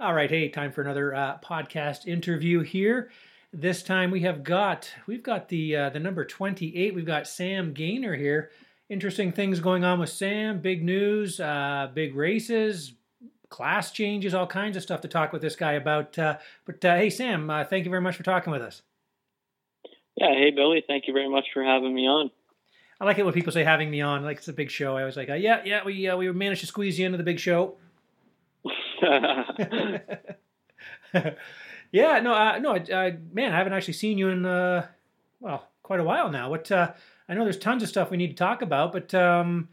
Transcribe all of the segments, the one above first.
All right, hey, time for another uh, podcast interview here. This time we have got we've got the uh, the number twenty eight. We've got Sam Gaynor here. Interesting things going on with Sam. Big news, uh, big races, class changes, all kinds of stuff to talk with this guy about. Uh, but uh, hey, Sam, uh, thank you very much for talking with us. Yeah, hey Billy, thank you very much for having me on. I like it when people say having me on, like it's a big show. I was like, uh, yeah, yeah, we uh, we managed to squeeze you into the big show. yeah, no, uh, no, uh, man, I haven't actually seen you in uh, well quite a while now. What uh, I know, there's tons of stuff we need to talk about, but um,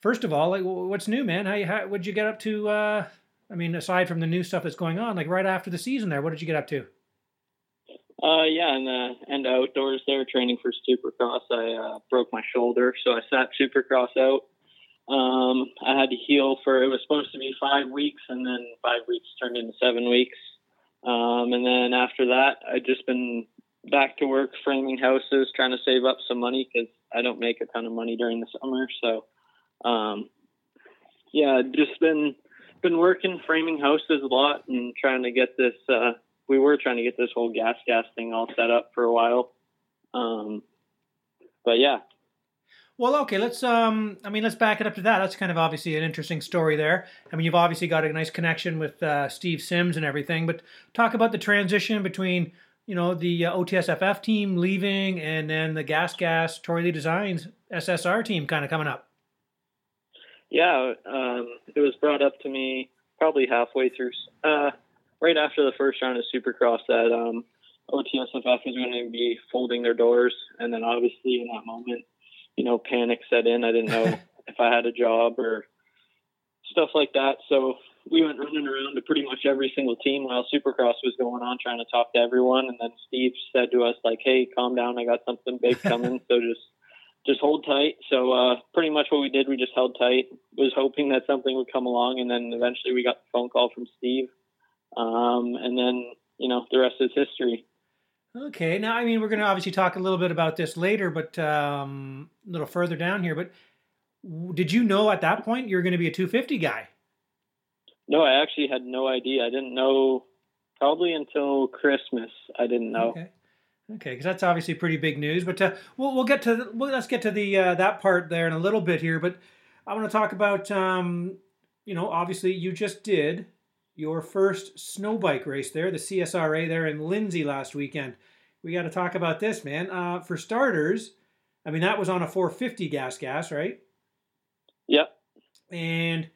first of all, like, what's new, man? How, how what'd you get up to? Uh, I mean, aside from the new stuff that's going on, like right after the season, there, what did you get up to? Uh, yeah, and the end outdoors there, training for Supercross, I uh, broke my shoulder, so I sat Supercross out. Um, I had to heal for it was supposed to be five weeks, and then five weeks turned into seven weeks. Um, and then after that, I just been back to work framing houses, trying to save up some money because I don't make a ton of money during the summer. So, um, yeah, just been been working framing houses a lot and trying to get this. Uh, we were trying to get this whole gas gas thing all set up for a while. Um, but yeah, well, okay, let's um I mean let's back it up to that. That's kind of obviously an interesting story there. I mean, you've obviously got a nice connection with uh, Steve Simms and everything, but talk about the transition between, you know, the uh, OTSFF team leaving and then the Gas Gas Troy Lee Designs SSR team kind of coming up. Yeah, um, it was brought up to me probably halfway through uh, right after the first round of Supercross that um, OTSFF was going to be folding their doors and then obviously in that moment you know, panic set in. I didn't know if I had a job or stuff like that. So we went running around to pretty much every single team while Supercross was going on, trying to talk to everyone. And then Steve said to us, like, "Hey, calm down. I got something big coming. so just just hold tight." So uh, pretty much what we did, we just held tight. Was hoping that something would come along, and then eventually we got the phone call from Steve. Um, and then you know the rest is history. Okay, now I mean we're going to obviously talk a little bit about this later, but um, a little further down here. But did you know at that point you're going to be a 250 guy? No, I actually had no idea. I didn't know probably until Christmas. I didn't know. Okay. Okay, because that's obviously pretty big news. But uh, we'll we'll get to the, well, let's get to the uh, that part there in a little bit here. But I want to talk about um, you know obviously you just did your first snow bike race there, the CSRA there in Lindsay last weekend. We got to talk about this, man. Uh, for starters, I mean that was on a 450 gas gas, right? Yep. And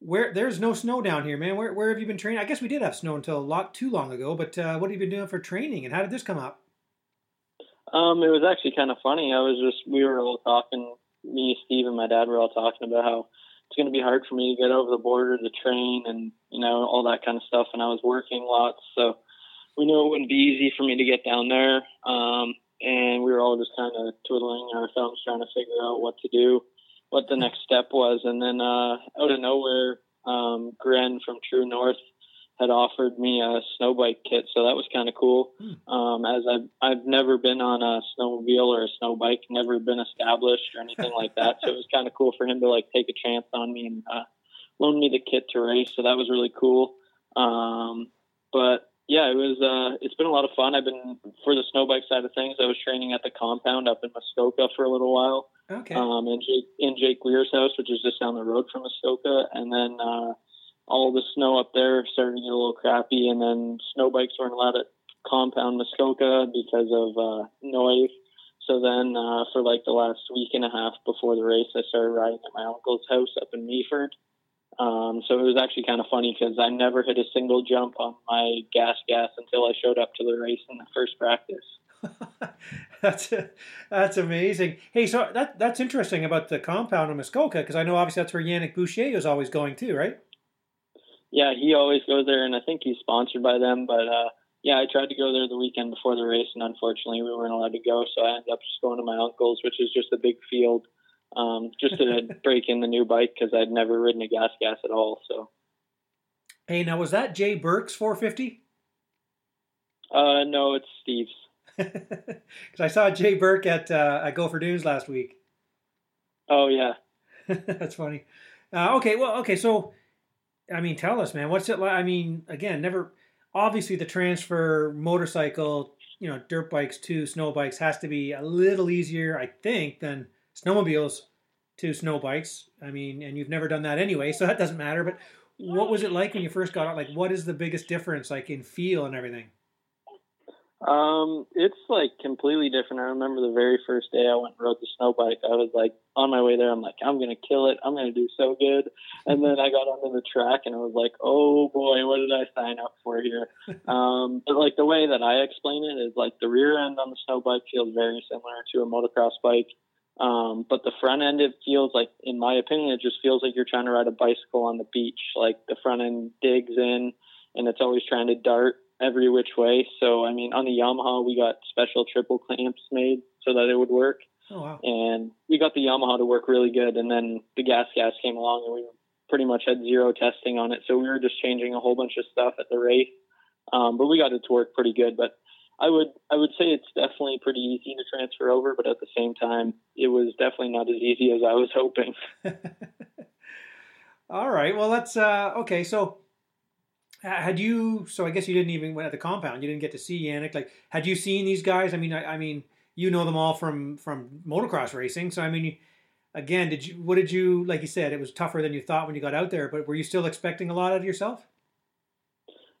where there's no snow down here, man. Where where have you been training? I guess we did have snow until a lot too long ago, but uh, what have you been doing for training, and how did this come up? Um, it was actually kind of funny. I was just we were all talking. Me, Steve, and my dad were all talking about how it's going to be hard for me to get over the border to train and you know all that kind of stuff. And I was working lots, so we knew it wouldn't be easy for me to get down there. Um, and we were all just kind of twiddling our thumbs, trying to figure out what to do, what the next step was. And then uh, out of nowhere, um, Gren from True North had offered me a snow bike kit, so that was kind of cool. Hmm. Um, as I've I've never been on a snowmobile or a snow bike, never been established or anything like that, so it was kind of cool for him to like take a chance on me and uh, loan me the kit to race. So that was really cool. Um, but yeah, it was. Uh, it's been a lot of fun. I've been for the snow bike side of things. I was training at the compound up in Muskoka for a little while. Okay. Um, in Jake in Jake Lear's house, which is just down the road from Muskoka, and then. Uh, all the snow up there started to get a little crappy, and then snow bikes weren't allowed at compound Muskoka because of uh, noise. So then, uh, for like the last week and a half before the race, I started riding at my uncle's house up in Meaford. Um, so it was actually kind of funny because I never hit a single jump on my gas gas until I showed up to the race in the first practice. that's that's amazing. Hey, so that that's interesting about the compound in Muskoka because I know obviously that's where Yannick Boucher is always going too, right? Yeah, he always goes there, and I think he's sponsored by them. But uh, yeah, I tried to go there the weekend before the race, and unfortunately, we weren't allowed to go. So I ended up just going to my uncle's, which is just a big field, um, just to break in the new bike because I'd never ridden a gas gas at all. So. Hey, now was that Jay Burke's 450? Uh, no, it's Steve's. Because I saw Jay Burke at uh, at Gopher Dunes last week. Oh yeah, that's funny. Uh, okay, well, okay, so I mean, tell us, man, what's it like? I mean, again, never. Obviously, the transfer motorcycle, you know, dirt bikes to snow bikes has to be a little easier, I think, than snowmobiles to snow bikes. I mean, and you've never done that anyway, so that doesn't matter. But what was it like when you first got out? Like, what is the biggest difference, like in feel and everything? Um, it's like completely different. I remember the very first day I went and rode the snow bike. I was like on my way there. I'm like, I'm gonna kill it. I'm gonna do so good. And then I got onto the track and I was like, oh boy, what did I sign up for here? um, but like the way that I explain it is like the rear end on the snow bike feels very similar to a motocross bike. Um, but the front end, it feels like, in my opinion, it just feels like you're trying to ride a bicycle on the beach. Like the front end digs in and it's always trying to dart every which way. So, I mean, on the Yamaha, we got special triple clamps made so that it would work. Oh, wow. And we got the Yamaha to work really good. And then the gas gas came along and we pretty much had zero testing on it. So we were just changing a whole bunch of stuff at the race. Um, but we got it to work pretty good. But I would I would say it's definitely pretty easy to transfer over, but at the same time, it was definitely not as easy as I was hoping. All right. Well, that's uh, okay. So had you? So I guess you didn't even went at the compound. You didn't get to see Yannick. Like, had you seen these guys? I mean, I, I mean, you know them all from from motocross racing. So I mean, again, did you? What did you? Like you said, it was tougher than you thought when you got out there. But were you still expecting a lot out of yourself?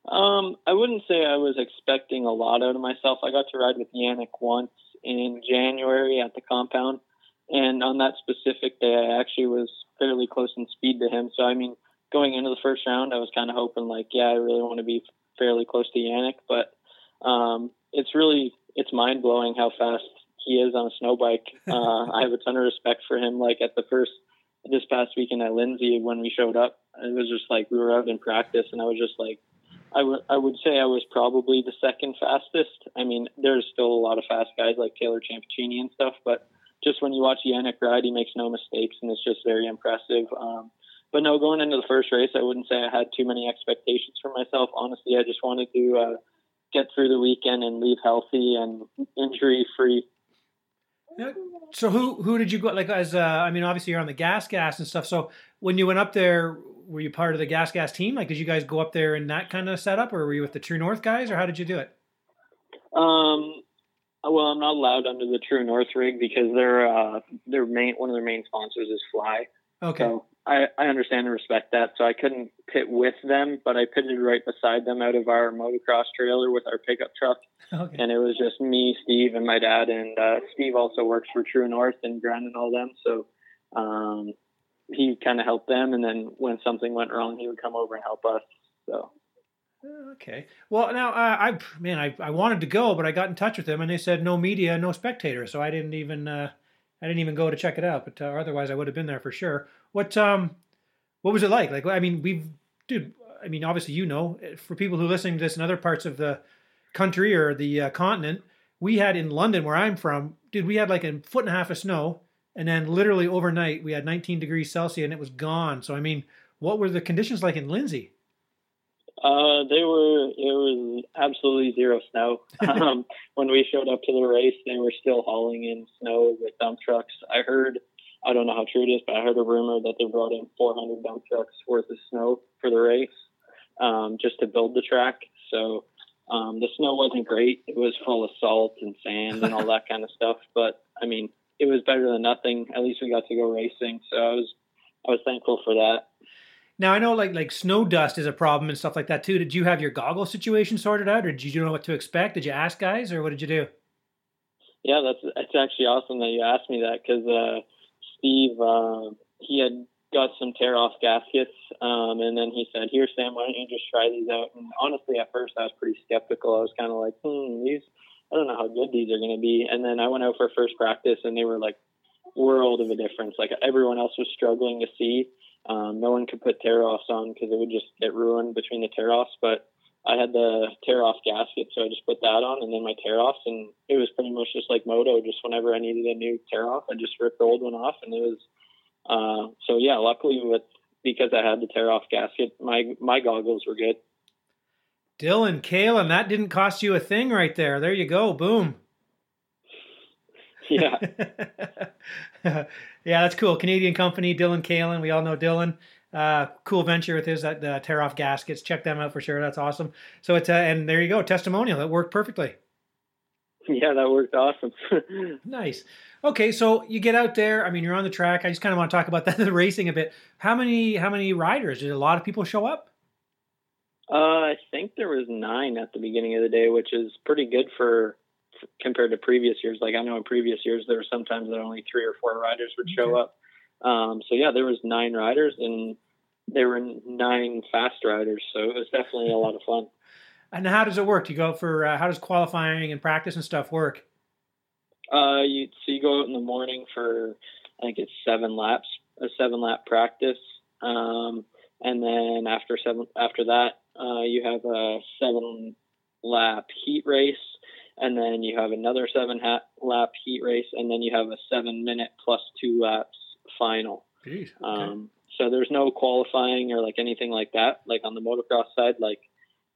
Um, I wouldn't say I was expecting a lot out of myself. I got to ride with Yannick once in January at the compound, and on that specific day, I actually was fairly close in speed to him. So I mean, going into the first round, I was kind of hoping like, yeah, I really want to be fairly close to Yannick, but um, it's really it's mind blowing how fast he is on a snow bike. Uh, I have a ton of respect for him. Like at the first this past weekend at Lindsay when we showed up, it was just like we were out in practice, and I was just like. I, w- I would say I was probably the second fastest. I mean, there's still a lot of fast guys like Taylor Ciampachini and stuff, but just when you watch Yannick ride, he makes no mistakes, and it's just very impressive. Um, but no, going into the first race, I wouldn't say I had too many expectations for myself. Honestly, I just wanted to uh, get through the weekend and leave healthy and injury free. So who who did you go like as uh, I mean obviously you're on the gas gas and stuff. So when you went up there, were you part of the gas gas team? Like did you guys go up there in that kind of setup, or were you with the True North guys, or how did you do it? Um, well, I'm not allowed under the True North rig because their uh, their main one of their main sponsors is Fly. Okay. So I, I understand and respect that. So I couldn't pit with them, but I pitted right beside them out of our motocross trailer with our pickup truck. Okay. And it was just me, Steve, and my dad. And uh, Steve also works for True North and Grant and all them. So um, he kind of helped them. And then when something went wrong, he would come over and help us. So. Okay. Well, now uh, I man, I, I wanted to go, but I got in touch with them, and they said no media, no spectators. So I didn't even uh, I didn't even go to check it out. But uh, otherwise, I would have been there for sure. What um, what was it like? Like, I mean, we've, dude. I mean, obviously, you know, for people who are listening to this in other parts of the country or the uh, continent, we had in London, where I'm from, dude, we had like a foot and a half of snow, and then literally overnight we had 19 degrees Celsius and it was gone. So, I mean, what were the conditions like in Lindsay? Uh, they were. It was absolutely zero snow. um, when we showed up to the race, they were still hauling in snow with dump trucks. I heard I don't know how true it is, but I heard a rumor that they brought in 400 dump trucks worth of snow for the race um, just to build the track. So um, the snow wasn't great. It was full of salt and sand and all that kind of stuff. But I mean, it was better than nothing. At least we got to go racing. So I was I was thankful for that. Now I know like like snow dust is a problem and stuff like that too. Did you have your goggle situation sorted out, or did you know what to expect? Did you ask guys, or what did you do? Yeah, that's it's actually awesome that you asked me that because uh, Steve, uh, he had got some tear off gaskets, um, and then he said, "Here, Sam, why don't you just try these out?" And honestly, at first, I was pretty skeptical. I was kind of like, "Hmm, these, I don't know how good these are going to be." And then I went out for first practice, and they were like world of a difference. Like everyone else was struggling to see. Um, no one could put tear offs on because it would just get ruined between the tear offs, but I had the tear off gasket, so I just put that on and then my tear offs, and it was pretty much just like moto. Just whenever I needed a new tear off, I just ripped the old one off, and it was uh, so yeah. Luckily, with because I had the tear off gasket, my my goggles were good. Dylan Kalen, that didn't cost you a thing right there. There you go, boom. Yeah, yeah, that's cool. Canadian company, Dylan Kalen. We all know Dylan. Uh, cool venture with his that uh, tear off gaskets. Check them out for sure. That's awesome. So it's uh, and there you go, testimonial. That worked perfectly. Yeah, that worked awesome. nice. Okay, so you get out there. I mean, you're on the track. I just kind of want to talk about that the racing a bit. How many how many riders? Did a lot of people show up? Uh, I think there was nine at the beginning of the day, which is pretty good for, for compared to previous years. Like I know in previous years there were sometimes that only three or four riders would show up. Um, so yeah, there was nine riders and there were nine fast riders. So it was definitely a lot of fun. And how does it work? Do you go for uh, how does qualifying and practice and stuff work? Uh, you so you go out in the morning for I think it's seven laps, a seven lap practice, um, and then after seven after that, uh, you have a seven lap heat race, and then you have another seven lap heat race, and then you have a seven minute plus two laps final. Jeez, okay. um, so there's no qualifying or like anything like that. Like on the motocross side, like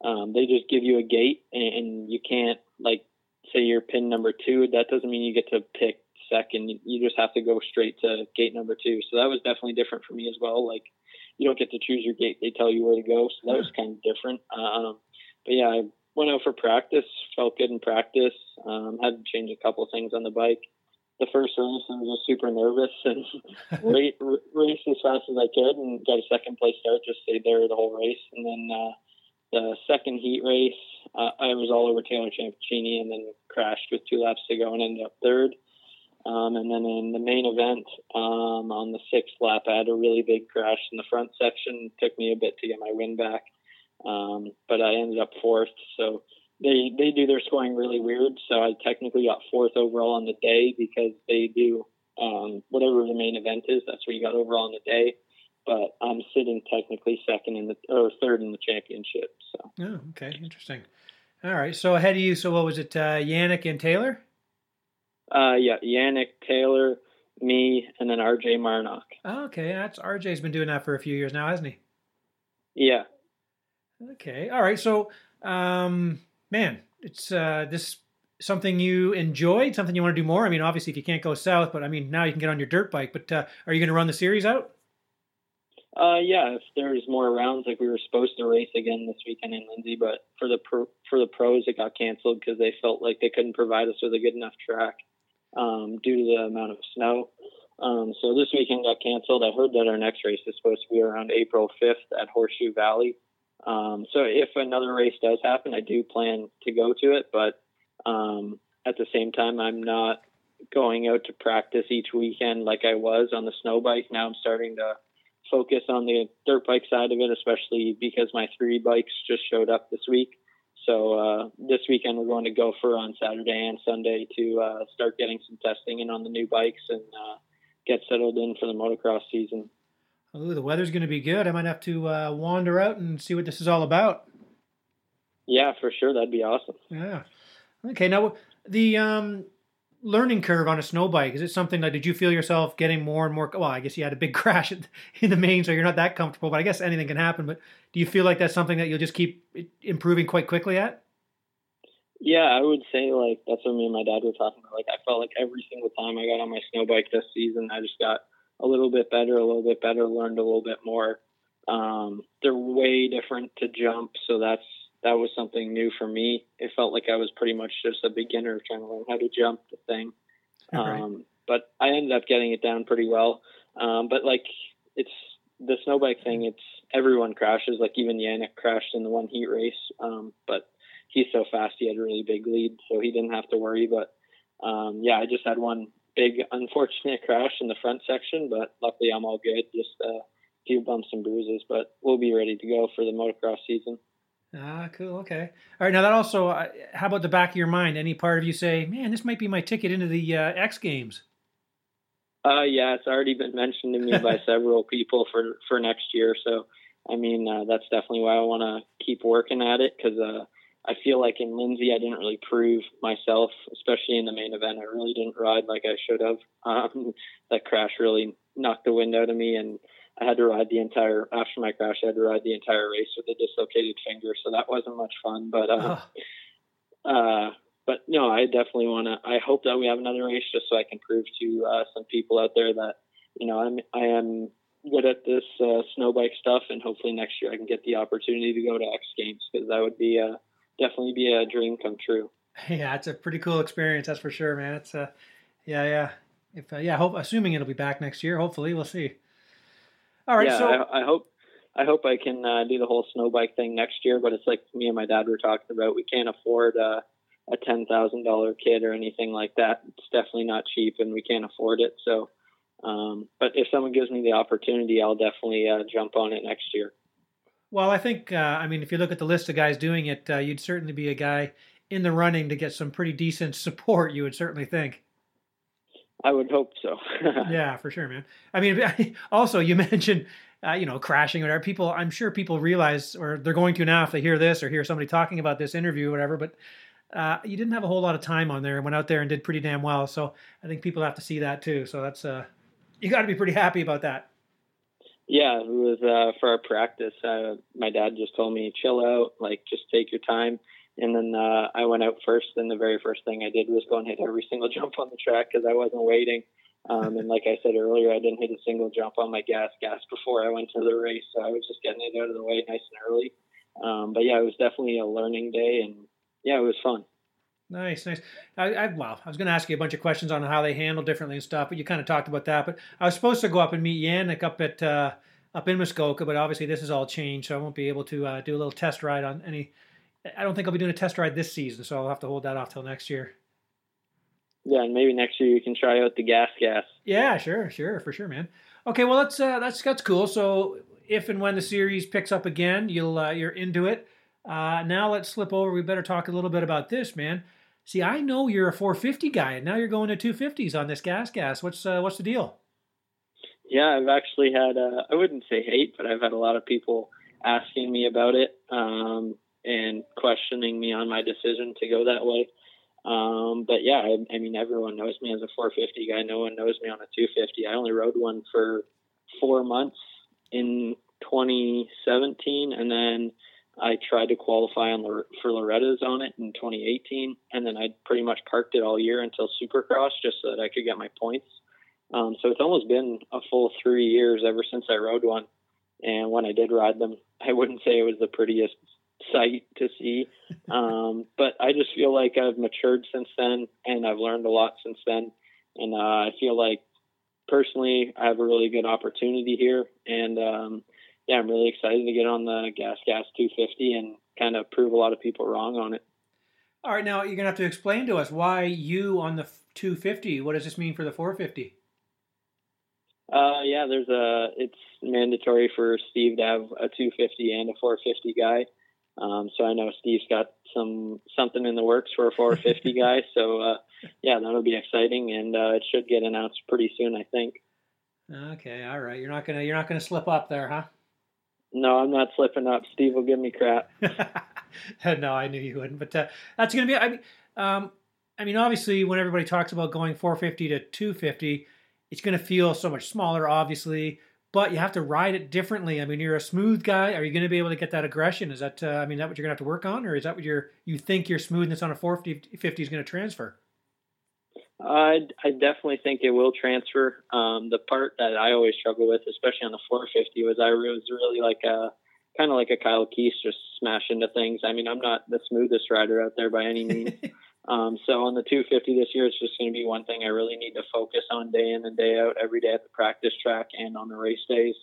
um, they just give you a gate and, and you can't like say you're pin number two. That doesn't mean you get to pick second. You just have to go straight to gate number two. So that was definitely different for me as well. Like you don't get to choose your gate; they tell you where to go. So that was kind of different. Um, but yeah, I went out for practice. Felt good in practice. Um, had to change a couple things on the bike. The first race, I was just super nervous and race, race as fast as I could, and got a second place start. Just stayed there the whole race, and then. Uh, the second heat race, uh, I was all over Taylor Ciampachini and then crashed with two laps to go and ended up third. Um, and then in the main event, um, on the sixth lap, I had a really big crash in the front section. It took me a bit to get my win back, um, but I ended up fourth. So they they do their scoring really weird. So I technically got fourth overall on the day because they do um, whatever the main event is. That's where you got overall on the day but I'm sitting technically second in the or third in the championship. So. Oh, okay, interesting. All right, so ahead of you, so what was it, uh, Yannick and Taylor? Uh, yeah, Yannick, Taylor, me, and then RJ Marnock. Oh, okay, that's RJ's been doing that for a few years now, hasn't he? Yeah. Okay, all right. So, um, man, it's uh, this something you enjoyed, something you want to do more. I mean, obviously, if you can't go south, but I mean, now you can get on your dirt bike. But uh, are you going to run the series out? Uh, yeah, if there's more rounds, like we were supposed to race again this weekend in Lindsay, but for the pro, for the pros, it got canceled because they felt like they couldn't provide us with a good enough track um, due to the amount of snow. Um, so this weekend got canceled. I heard that our next race is supposed to be around April 5th at Horseshoe Valley. Um, so if another race does happen, I do plan to go to it, but um, at the same time, I'm not going out to practice each weekend like I was on the snow bike. Now I'm starting to focus on the dirt bike side of it, especially because my three bikes just showed up this week. So uh, this weekend we're going to Gopher on Saturday and Sunday to uh, start getting some testing in on the new bikes and uh, get settled in for the motocross season. Oh, the weather's going to be good. I might have to uh, wander out and see what this is all about. Yeah, for sure. That'd be awesome. Yeah. Okay. Now the um, learning curve on a snow bike? Is it something that did you feel yourself getting more and more? Well, I guess you had a big crash in the main, so you're not that comfortable. But I guess anything can happen. But do you feel like that's something that you'll just keep improving quite quickly at? Yeah, I would say like that's what me and my dad were talking about. Like I felt like every single time I got on my snow bike this season, I just got a little bit better, a little bit better, learned a little bit more. Um, they're way different to jump, so that's that was something new for me. It felt like I was pretty much just a beginner trying to learn how to jump the thing. Right. Um, but I ended up getting it down pretty well. Um, but like it's the snowbike thing, it's everyone crashes. Like even Yannick crashed in the one heat race. Um, but he's so fast, he had a really big lead, so he didn't have to worry. But um, yeah, I just had one big unfortunate crash in the front section, but luckily I'm all good. Just a few bumps and bruises, but we'll be ready to go for the motocross season. Ah, cool. Okay. All right. Now that also, uh, how about the back of your mind? Any part of you say, "Man, this might be my ticket into the uh, X Games"? Uh, yeah, it's already been mentioned to me by several people for for next year. So, I mean, uh, that's definitely why I want to keep working at it because uh, I feel like in Lindsay I didn't really prove myself, especially in the main event. I really didn't ride like I should have. Um, that crash really knocked the wind out of me, and I had to ride the entire after my crash. I had to ride the entire race with a dislocated finger, so that wasn't much fun. But uh, uh, but no, I definitely want to. I hope that we have another race just so I can prove to uh, some people out there that you know I'm I am good at this uh, snow bike stuff, and hopefully next year I can get the opportunity to go to X Games because that would be uh, definitely be a dream come true. Yeah, it's a pretty cool experience, that's for sure, man. It's a yeah, yeah. If uh, yeah, hope assuming it'll be back next year. Hopefully, we'll see. All right, yeah, so I, I hope I hope I can uh, do the whole snow bike thing next year. But it's like me and my dad were talking about. We can't afford uh, a ten thousand dollar kit or anything like that. It's definitely not cheap, and we can't afford it. So, um, but if someone gives me the opportunity, I'll definitely uh, jump on it next year. Well, I think uh, I mean if you look at the list of guys doing it, uh, you'd certainly be a guy in the running to get some pretty decent support. You would certainly think. I would hope so. yeah, for sure, man. I mean, also you mentioned uh, you know crashing or whatever. People, I'm sure people realize, or they're going to now if they hear this or hear somebody talking about this interview or whatever. But uh, you didn't have a whole lot of time on there and went out there and did pretty damn well. So I think people have to see that too. So that's uh, you got to be pretty happy about that. Yeah, it was uh, for our practice. Uh, my dad just told me, chill out, like just take your time. And then uh, I went out first, and the very first thing I did was go and hit every single jump on the track because I wasn't waiting. Um, and like I said earlier, I didn't hit a single jump on my gas gas before I went to the race, so I was just getting it out of the way nice and early. Um, but yeah, it was definitely a learning day, and yeah, it was fun. Nice, nice. I, I well, I was going to ask you a bunch of questions on how they handle differently and stuff, but you kind of talked about that. But I was supposed to go up and meet Yannick up at uh, up in Muskoka, but obviously this has all changed, so I won't be able to uh, do a little test ride on any I don't think I'll be doing a test ride this season, so I'll have to hold that off till next year. Yeah, and maybe next year you can try out the gas gas. Yeah, sure, sure, for sure, man. Okay, well that's uh, that's that's cool. So if and when the series picks up again, you'll uh, you're into it. Uh, now let's slip over. We better talk a little bit about this, man. See, I know you're a 450 guy, and now you're going to 250s on this gas gas. What's uh, what's the deal? Yeah, I've actually had uh, I wouldn't say hate, but I've had a lot of people asking me about it. Um, and questioning me on my decision to go that way. Um, but yeah, I, I mean, everyone knows me as a 450 guy. No one knows me on a 250. I only rode one for four months in 2017, and then I tried to qualify on for Loretta's on it in 2018, and then I pretty much parked it all year until Supercross just so that I could get my points. Um, so it's almost been a full three years ever since I rode one. And when I did ride them, I wouldn't say it was the prettiest sight to see. Um, but I just feel like I've matured since then, and I've learned a lot since then. And uh, I feel like personally, I have a really good opportunity here, and um, yeah, I'm really excited to get on the Gas Gas 250 and kind of prove a lot of people wrong on it. All right, now you're gonna have to explain to us why you on the 250. What does this mean for the 450? Uh, yeah, there's a. It's mandatory for Steve to have a 250 and a 450 guy. Um, so I know Steve's got some something in the works for a 450 guy. So uh, yeah, that'll be exciting, and uh, it should get announced pretty soon, I think. Okay, all right. You're not gonna you're not gonna slip up there, huh? No, I'm not slipping up. Steve will give me crap. no, I knew you wouldn't. But uh, that's gonna be. I mean, um, I mean, obviously, when everybody talks about going 450 to 250, it's gonna feel so much smaller, obviously but you have to ride it differently. I mean, you're a smooth guy. Are you going to be able to get that aggression? Is that, uh, I mean, that what you're going to have to work on, or is that what you're you think your smoothness on a 450 is going to transfer? I I definitely think it will transfer. Um, the part that I always struggle with, especially on the 450, was I was really like a kind of like a Kyle Keast, just smash into things. I mean, I'm not the smoothest rider out there by any means. Um, so on the 250 this year, it's just going to be one thing I really need to focus on day in and day out, every day at the practice track and on the race days.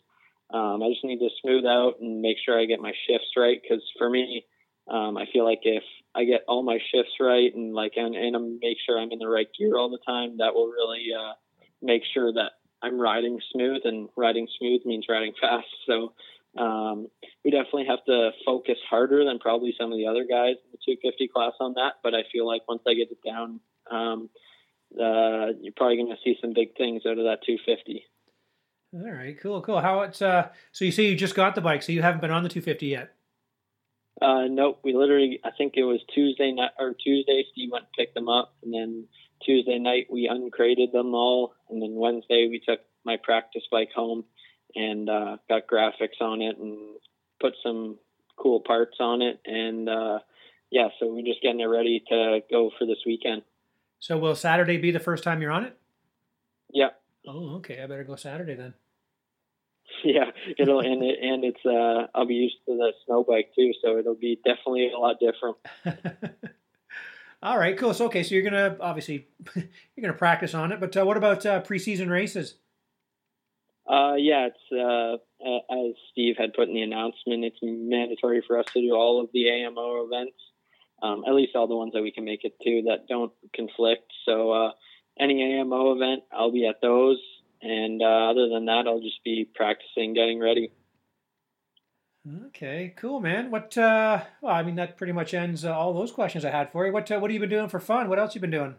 Um, I just need to smooth out and make sure I get my shifts right. Because for me, um, I feel like if I get all my shifts right and like and, and make sure I'm in the right gear all the time, that will really uh, make sure that I'm riding smooth. And riding smooth means riding fast. So um, we definitely have to focus harder than probably some of the other guys in the 250 class on that. But I feel like once I get it down, um, uh, you're probably going to see some big things out of that 250. All right, cool, cool. How it's uh, so you say you just got the bike, so you haven't been on the 250 yet. Uh, nope. We literally, I think it was Tuesday night or Tuesday. Steve went and picked them up, and then Tuesday night we uncrated them all, and then Wednesday we took my practice bike home and uh, got graphics on it and put some cool parts on it. And uh, yeah, so we're just getting it ready to go for this weekend. So will Saturday be the first time you're on it? Yeah. Oh, okay. I better go Saturday then. yeah, it'll and it and it's uh I'll be used to the snow bike too, so it'll be definitely a lot different. All right, cool. So okay, so you're gonna obviously you're gonna practice on it, but uh, what about uh, preseason races? Uh, yeah, it's uh, as Steve had put in the announcement, it's mandatory for us to do all of the AMO events, um, at least all the ones that we can make it to that don't conflict. So uh, any AMO event, I'll be at those, and uh, other than that, I'll just be practicing, getting ready. Okay, cool, man. What? Uh, well, I mean, that pretty much ends uh, all those questions I had for you. What? Uh, what have you been doing for fun? What else you been doing?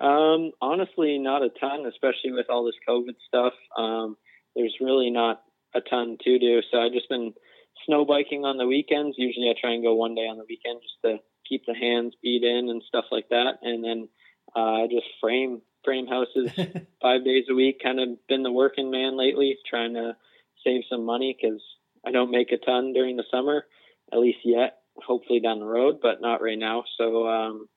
Um, honestly, not a ton, especially with all this COVID stuff. Um, there's really not a ton to do. So I've just been snow biking on the weekends. Usually I try and go one day on the weekend just to keep the hands beat in and stuff like that. And then uh, just frame frame houses five days a week. Kind of been the working man lately, trying to save some money because I don't make a ton during the summer, at least yet. Hopefully down the road, but not right now. So um,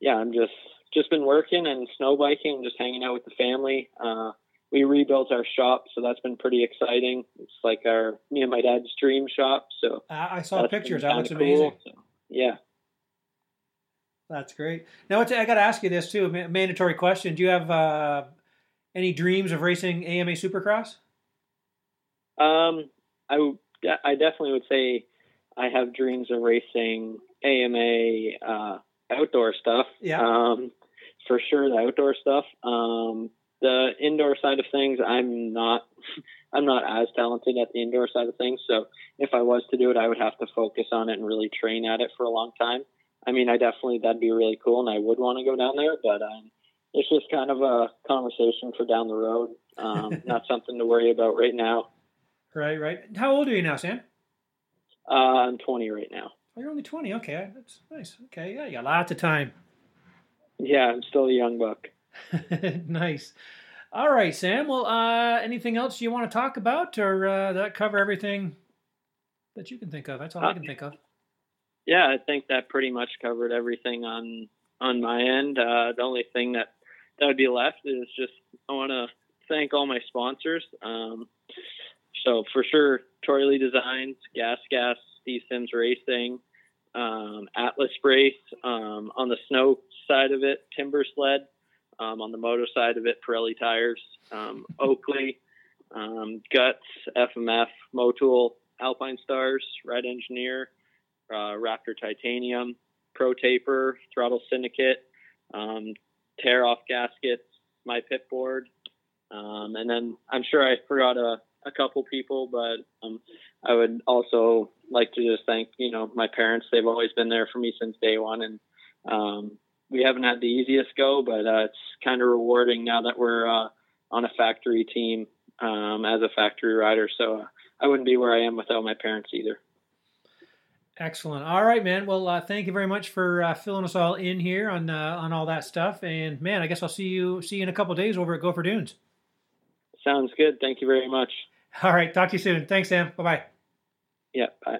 yeah, I'm just just been working and snow biking, just hanging out with the family. Uh, we rebuilt our shop, so that's been pretty exciting. It's like our me and my dad's dream shop. So uh, I saw pictures. That looks amazing. So, yeah, that's great. Now, I got to ask you this too. A mandatory question: Do you have uh, any dreams of racing AMA Supercross? Um, I I definitely would say I have dreams of racing AMA uh, outdoor stuff. Yeah. Um, for sure, the outdoor stuff. Um, the indoor side of things, I'm not. I'm not as talented at the indoor side of things. So if I was to do it, I would have to focus on it and really train at it for a long time. I mean, I definitely that'd be really cool, and I would want to go down there, but um, it's just kind of a conversation for down the road. Um, not something to worry about right now. Right, right. How old are you now, Sam? Uh, I'm 20 right now. Oh, you're only 20. Okay, that's nice. Okay, yeah, you got lots of time. Yeah, I'm still a young buck. nice. All right, Sam. Well, uh, anything else you want to talk about, or uh, that cover everything that you can think of? That's all uh, I can think of. Yeah, I think that pretty much covered everything on on my end. Uh, the only thing that that would be left is just I want to thank all my sponsors. Um, so for sure, Lee Designs, Gas Gas, Steve Simms Racing, um, Atlas Brace. Um, on the snow side of it, Timber Sled. Um, on the motor side of it, Pirelli Tires, um, Oakley, um, Guts, FMF, Motul, Alpinestars, Red Engineer, uh, Raptor Titanium, Pro Taper, Throttle Syndicate, um, Tear Off Gaskets, My Pit Board, um, and then I'm sure I forgot a, a couple people, but um, I would also like to just thank you know my parents. They've always been there for me since day one, and um, we haven't had the easiest go, but uh, it's kind of rewarding now that we're uh, on a factory team um, as a factory rider. So uh, I wouldn't be where I am without my parents either. Excellent. All right, man. Well, uh, thank you very much for uh, filling us all in here on uh, on all that stuff. And man, I guess I'll see you see you in a couple days over at Gopher Dunes. Sounds good. Thank you very much. All right. Talk to you soon. Thanks, Sam. Bye bye. Yeah. Bye.